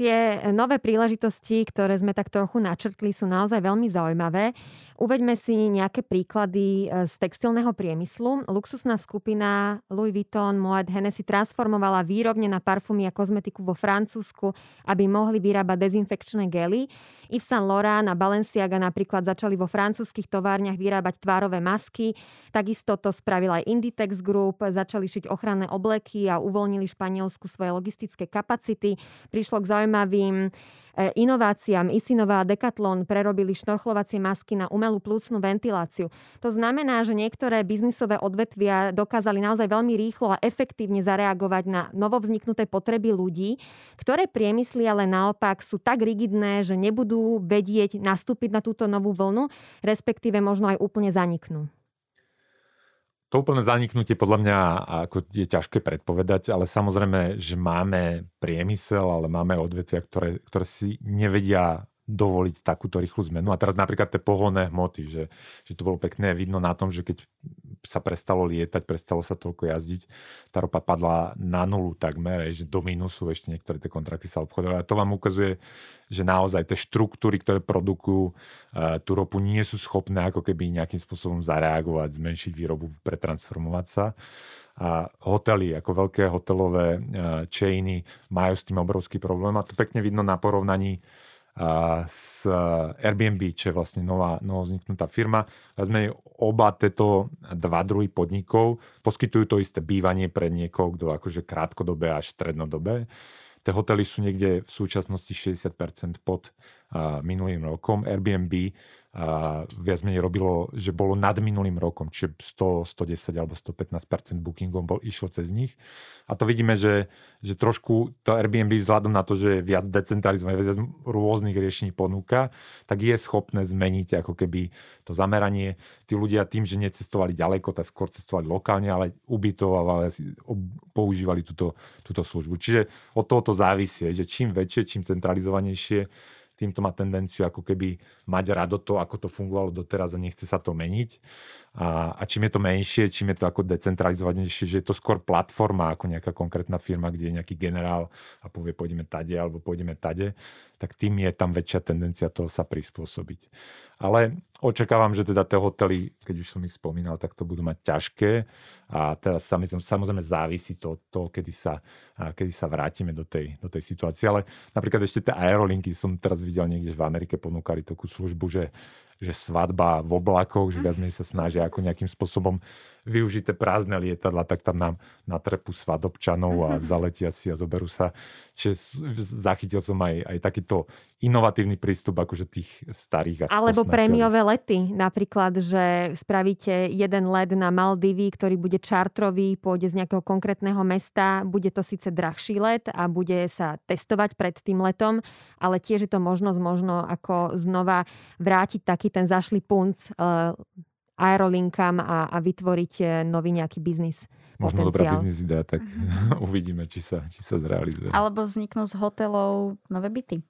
Tie nové príležitosti, ktoré sme tak trochu načrtli, sú naozaj veľmi zaujímavé. Uveďme si nejaké príklady e, z textilného priemyslu. Luxusná skupina Louis Vuitton Moet Hennessy transformovala výrobne na parfumy a kozmetiku vo Francúzsku, aby mohli vyrábať dezinfekčné gely. Yves Saint Laurent a Balenciaga napríklad začali vo francúzskych továrniach vyrábať tvárové masky. Takisto to spravil aj Inditex Group, začali šiť ochranné obleky a uvoľnili Španielsku svoje logistické kapacity. Prišlo k zaujímavým zaujímavým e, inováciám. Isinová a Decathlon prerobili šnorchlovacie masky na umelú plúcnú ventiláciu. To znamená, že niektoré biznisové odvetvia dokázali naozaj veľmi rýchlo a efektívne zareagovať na novovzniknuté potreby ľudí, ktoré priemysly ale naopak sú tak rigidné, že nebudú vedieť nastúpiť na túto novú vlnu, respektíve možno aj úplne zaniknú. To úplné zaniknutie podľa mňa ako je ťažké predpovedať, ale samozrejme, že máme priemysel, ale máme odvetvia, ktoré, ktoré si nevedia dovoliť takúto rýchlu zmenu. A teraz napríklad tie pohonné hmoty, že, že to bolo pekné vidno na tom, že keď sa prestalo lietať, prestalo sa toľko jazdiť, tá ropa padla na nulu takmer, že do minusu ešte niektoré tie kontrakty sa obchodovali. A to vám ukazuje, že naozaj tie štruktúry, ktoré produkujú uh, tú ropu, nie sú schopné ako keby nejakým spôsobom zareagovať, zmenšiť výrobu, pretransformovať sa. A hotely, ako veľké hotelové uh, chainy, majú s tým obrovský problém. A to pekne vidno na porovnaní s Airbnb, čo je vlastne nová, novozniknutá firma. Sme oba tieto dva druhy podnikov poskytujú to isté bývanie pre niekoho, kto akože krátkodobé až strednodobé. Tie hotely sú niekde v súčasnosti 60% pod minulým rokom. Airbnb a viac menej robilo, že bolo nad minulým rokom, čiže 100, 110 alebo 115% bookingom bol, išlo cez nich. A to vidíme, že, že trošku to Airbnb vzhľadom na to, že je viac decentralizované, viac rôznych riešení ponúka, tak je schopné zmeniť ako keby to zameranie. Tí ľudia tým, že necestovali ďaleko, tak skôr cestovali lokálne, ale ubytovali, používali túto, túto službu. Čiže od toho to závisí, že čím väčšie, čím centralizovanejšie, týmto má tendenciu ako keby mať rado to, ako to fungovalo doteraz a nechce sa to meniť. A, a čím je to menšie, čím je to ako decentralizovanejšie, že je to skôr platforma ako nejaká konkrétna firma, kde je nejaký generál a povie pôjdeme tade alebo pôjdeme tade, tak tým je tam väčšia tendencia toho sa prispôsobiť. Ale očakávam, že teda tie hotely, keď už som ich spomínal, tak to budú mať ťažké a teraz samozrejme závisí to od toho, kedy sa, kedy sa vrátime do tej, do tej situácie. Ale napríklad ešte tie aerolinky som teraz videl niekde v Amerike ponúkali takú službu, že že svadba v oblakoch, že viac menej sa snažia ako nejakým spôsobom využité prázdne lietadla, tak tam nám natrepu svadobčanov a mhm. zaletia si a zoberú sa. Čiže zachytil som aj, aj takýto inovatívny prístup akože tých starých a Alebo prémiové lety. Napríklad, že spravíte jeden let na Maldivy, ktorý bude čartrový, pôjde z nejakého konkrétneho mesta, bude to síce drahší let a bude sa testovať pred tým letom, ale tiež je to možnosť možno ako znova vrátiť taký ten zašlý punc uh, aerolinkám a, a vytvoriť eh, nový nejaký biznis. Možno dobrá biznis idea, tak mm-hmm. uvidíme, či sa, či sa zrealizuje. Alebo vzniknú z hotelov nové byty.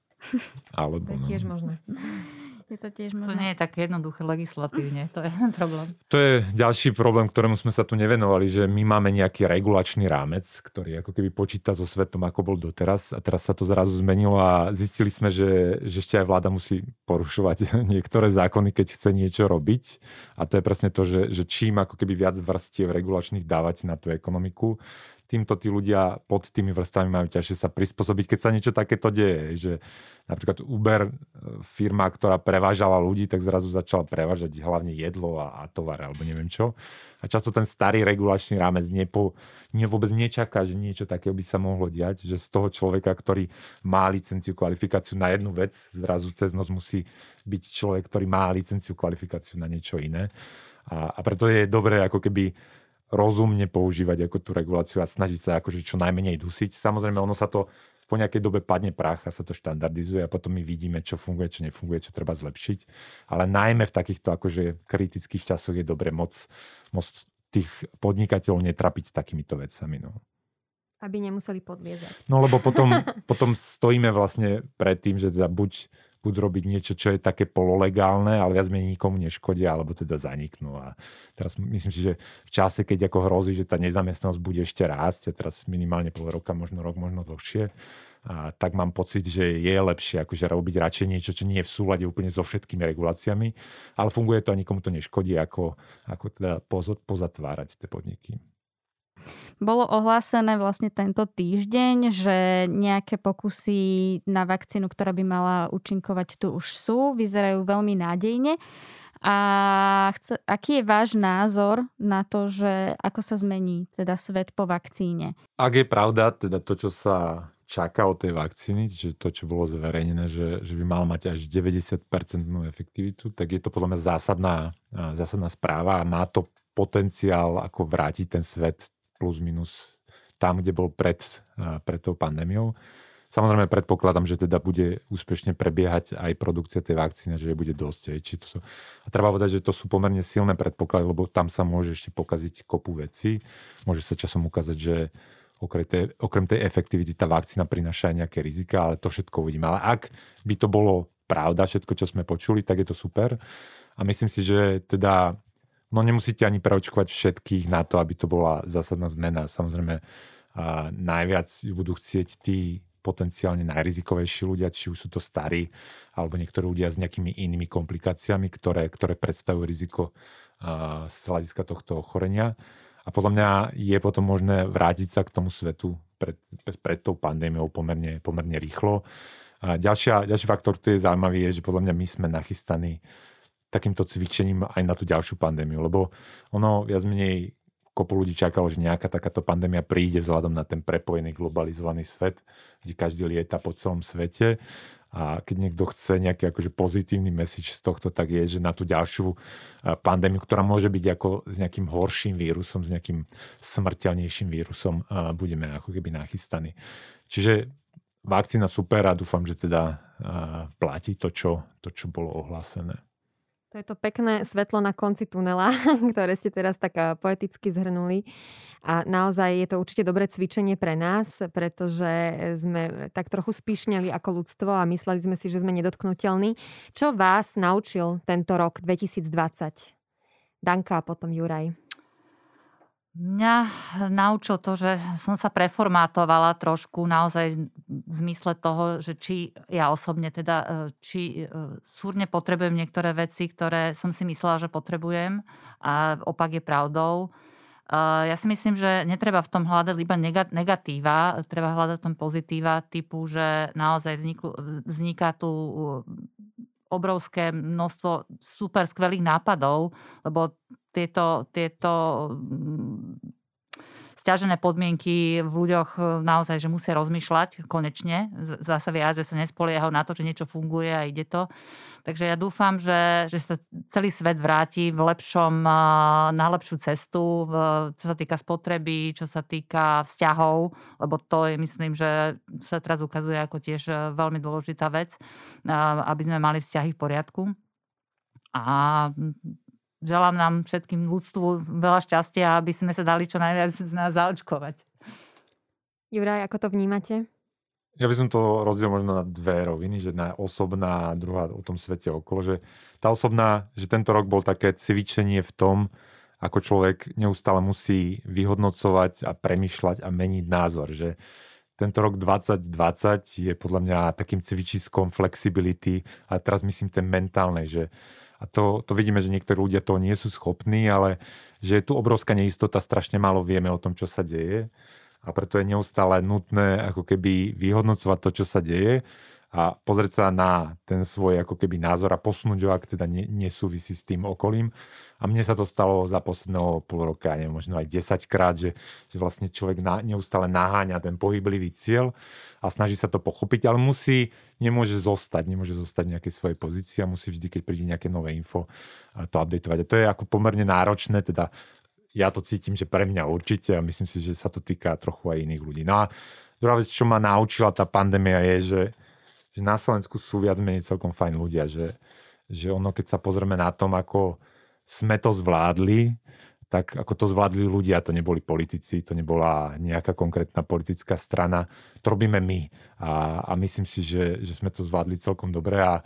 Alebo, to je tiež no. možné. Je to tiež možno... To nie je také jednoduché legislatívne, to je problém. To je ďalší problém, ktorému sme sa tu nevenovali, že my máme nejaký regulačný rámec, ktorý ako keby počíta so svetom, ako bol doteraz. A teraz sa to zrazu zmenilo a zistili sme, že, že ešte aj vláda musí porušovať niektoré zákony, keď chce niečo robiť. A to je presne to, že, že čím ako keby viac vrstiev regulačných dávať na tú ekonomiku, týmto tí ľudia pod tými vrstami majú ťažšie sa prispôsobiť, keď sa niečo takéto deje. Že napríklad Uber, e, firma, ktorá prevážala ľudí, tak zrazu začala prevážať hlavne jedlo a, a tovar alebo neviem čo. A často ten starý regulačný rámec nepo, nie, vôbec nečaká, že niečo takého by sa mohlo diať, že z toho človeka, ktorý má licenciu, kvalifikáciu na jednu vec, zrazu cez noc musí byť človek, ktorý má licenciu, kvalifikáciu na niečo iné. A, a preto je dobré ako keby rozumne používať ako tú reguláciu a snažiť sa akože čo najmenej dusiť. Samozrejme, ono sa to po nejakej dobe padne prach a sa to štandardizuje a potom my vidíme, čo funguje, čo nefunguje, čo treba zlepšiť. Ale najmä v takýchto akože kritických časoch je dobre moc, moc tých podnikateľov netrapiť takýmito vecami. No. Aby nemuseli podviezať. No lebo potom, potom stojíme vlastne pred tým, že teda buď buď robiť niečo, čo je také pololegálne, ale viac menej nikomu neškodia, alebo teda zaniknú. A teraz myslím si, že v čase, keď ako hrozí, že tá nezamestnanosť bude ešte rásť, a teraz minimálne pol roka, možno rok, možno dlhšie, a tak mám pocit, že je lepšie akože robiť radšej niečo, čo nie je v súlade úplne so všetkými reguláciami, ale funguje to a nikomu to neškodí, ako, ako teda pozatvárať tie podniky. Bolo ohlásené vlastne tento týždeň, že nejaké pokusy na vakcínu, ktorá by mala účinkovať, tu už sú, vyzerajú veľmi nádejne. A chce, aký je váš názor na to, že ako sa zmení teda svet po vakcíne? Ak je pravda, teda to, čo sa čaká od tej vakcíny, čiže to, čo bolo zverejnené, že, že by mal mať až 90% efektivitu, tak je to podľa mňa zásadná, zásadná správa a má to potenciál ako vrátiť ten svet plus minus tam, kde bol pred, pred tou pandémiou. Samozrejme predpokladám, že teda bude úspešne prebiehať aj produkcia tej vakcíny, že je bude dosť. Či to sú... A treba povedať, že to sú pomerne silné predpoklady, lebo tam sa môže ešte pokaziť kopu veci. Môže sa časom ukázať, že okrem tej, okrem tej efektivity tá vakcína prináša aj nejaké rizika, ale to všetko uvidíme. Ale ak by to bolo pravda, všetko, čo sme počuli, tak je to super. A myslím si, že teda no nemusíte ani preočkovať všetkých na to, aby to bola zásadná zmena. Samozrejme, a najviac budú chcieť tí potenciálne najrizikovejší ľudia, či už sú to starí, alebo niektorí ľudia s nejakými inými komplikáciami, ktoré, ktoré predstavujú riziko a, z hľadiska tohto ochorenia. A podľa mňa je potom možné vrátiť sa k tomu svetu pred, pred, pred tou pandémiou pomerne, pomerne rýchlo. A ďalšia, ďalší faktor, ktorý je zaujímavý, je, že podľa mňa my sme nachystaní takýmto cvičením aj na tú ďalšiu pandémiu, lebo ono viac menej kopu ľudí čakalo, že nejaká takáto pandémia príde vzhľadom na ten prepojený globalizovaný svet, kde každý lieta po celom svete. A keď niekto chce nejaký akože pozitívny message z tohto, tak je, že na tú ďalšiu pandémiu, ktorá môže byť ako s nejakým horším vírusom, s nejakým smrteľnejším vírusom, budeme ako keby nachystaní. Čiže vakcína super a dúfam, že teda platí to, čo, to, čo bolo ohlásené. To je to pekné svetlo na konci tunela, ktoré ste teraz tak eh, poeticky zhrnuli. A naozaj je to určite dobré cvičenie pre nás, pretože sme tak trochu spíšneli ako ľudstvo a mysleli sme si, že sme nedotknutelní. Čo vás naučil tento rok 2020? Danka a potom Juraj. Mňa naučil to, že som sa preformátovala trošku naozaj v zmysle toho, že či ja osobne teda, e, či e, súrne potrebujem niektoré veci, ktoré som si myslela, že potrebujem a opak je pravdou. E, ja si myslím, že netreba v tom hľadať iba negatíva, treba hľadať tam pozitíva typu, že naozaj vzniku, vzniká tu obrovské množstvo super skvelých nápadov, lebo tieto, tieto mm, stiažené podmienky v ľuďoch e, naozaj, že musia rozmýšľať konečne. Zase viac, že sa nespoliehajú na to, že niečo funguje a ide to. Takže ja dúfam, že, že sa celý svet vráti v lepšom, e, na lepšiu cestu, čo sa týka spotreby, čo sa týka vzťahov, lebo to je, myslím, že sa teraz ukazuje ako tiež e, veľmi dôležitá vec, aby sme mali vzťahy v poriadku. A želám nám všetkým ľudstvu veľa šťastia, aby sme sa dali čo najviac z nás zaočkovať. Juraj, ako to vnímate? Ja by som to rozdiel možno na dve roviny, že na osobná a druhá o tom svete okolo. Že tá osobná, že tento rok bol také cvičenie v tom, ako človek neustále musí vyhodnocovať a premyšľať a meniť názor. Že tento rok 2020 je podľa mňa takým cvičiskom flexibility, a teraz myslím ten mentálnej, že a to, to vidíme, že niektorí ľudia to nie sú schopní, ale že je tu obrovská neistota, strašne málo vieme o tom, čo sa deje. A preto je neustále nutné ako keby vyhodnocovať to, čo sa deje a pozrieť sa na ten svoj ako keby názor a posunúť ho, ak teda nesúvisí s tým okolím. A mne sa to stalo za posledného pol roka, neviem, možno aj 10 krát, že, že vlastne človek na, neustále naháňa ten pohyblivý cieľ a snaží sa to pochopiť, ale musí, nemôže zostať, nemôže zostať v nejakej svojej pozícii a musí vždy, keď príde nejaké nové info, to updateovať. A to je ako pomerne náročné, teda ja to cítim, že pre mňa určite a myslím si, že sa to týka trochu aj iných ľudí. No a druhá vec, čo ma naučila tá pandémia je, že že na Slovensku sú viac menej celkom fajn ľudia, že, že ono, keď sa pozrieme na tom, ako sme to zvládli, tak ako to zvládli ľudia, to neboli politici, to nebola nejaká konkrétna politická strana, to robíme my. A, a myslím si, že, že sme to zvládli celkom dobre a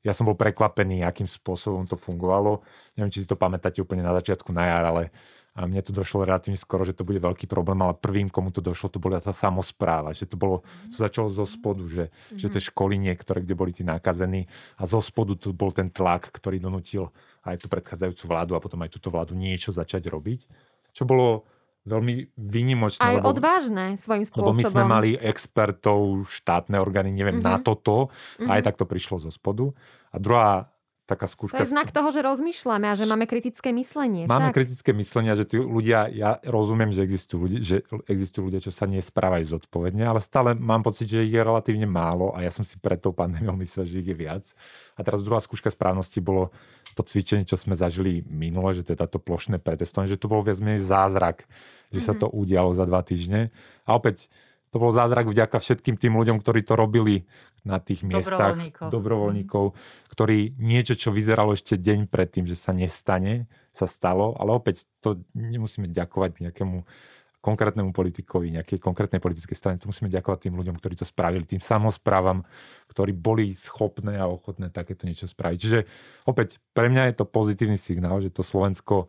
ja som bol prekvapený, akým spôsobom to fungovalo. Neviem, či si to pamätáte úplne na začiatku na jar, ale a mne to došlo relatívne skoro, že to bude veľký problém, ale prvým, komu to došlo, to bola tá samozpráva, že to bolo, to začalo zo spodu, že, mm-hmm. že tie školy niektoré, kde boli tí nákazení a zo spodu to bol ten tlak, ktorý donútil aj tú predchádzajúcu vládu a potom aj túto vládu niečo začať robiť. Čo bolo veľmi výnimočné. Aj lebo, odvážne svojím spôsobom. Lebo my sme mali expertov, štátne orgány, neviem, mm-hmm. na toto. Mm-hmm. Aj tak to prišlo zo spodu. A druhá taká skúška. To je znak toho, že rozmýšľame a že máme kritické myslenie. Však. Máme kritické myslenie, že tí ľudia, ja rozumiem, že existujú ľudia, že existujú ľudia, čo sa nesprávajú zodpovedne, ale stále mám pocit, že ich je relatívne málo a ja som si pred tou pandémiou myslel, že ich je viac. A teraz druhá skúška správnosti bolo to cvičenie, čo sme zažili minule, že to je táto plošné pretestovanie, že to bol viac menej zázrak, že mm-hmm. sa to udialo za dva týždne. A opäť to bol zázrak vďaka všetkým tým ľuďom, ktorí to robili na tých miestach, dobrovoľníkov, dobrovoľníkov ktorí niečo, čo vyzeralo ešte deň predtým, že sa nestane, sa stalo, ale opäť to nemusíme ďakovať nejakému konkrétnemu politikovi, nejakej konkrétnej politickej strane. To musíme ďakovať tým ľuďom, ktorí to spravili, tým samozprávam, ktorí boli schopné a ochotné takéto niečo spraviť. Čiže opäť, pre mňa je to pozitívny signál, že to Slovensko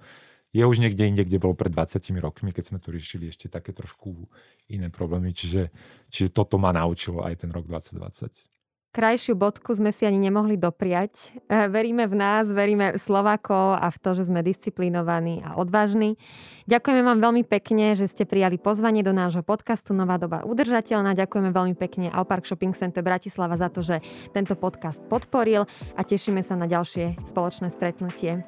je už niekde inde, kde bolo pred 20 rokmi, keď sme tu riešili ešte také trošku iné problémy. Čiže, čiže toto ma naučilo aj ten rok 2020. Krajšiu bodku sme si ani nemohli dopriať. E, veríme v nás, veríme v Slovákov a v to, že sme disciplinovaní a odvážni. Ďakujeme vám veľmi pekne, že ste prijali pozvanie do nášho podcastu Nová doba udržateľná. Ďakujeme veľmi pekne Alpark Shopping Center Bratislava za to, že tento podcast podporil a tešíme sa na ďalšie spoločné stretnutie.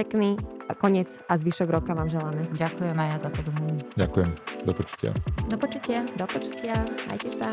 Pekný koniec a zvyšok roka vám želáme. Ďakujem aj ja za pozornosť. Ďakujem. Do počutia. Do počutia. Do počutia. Majte sa.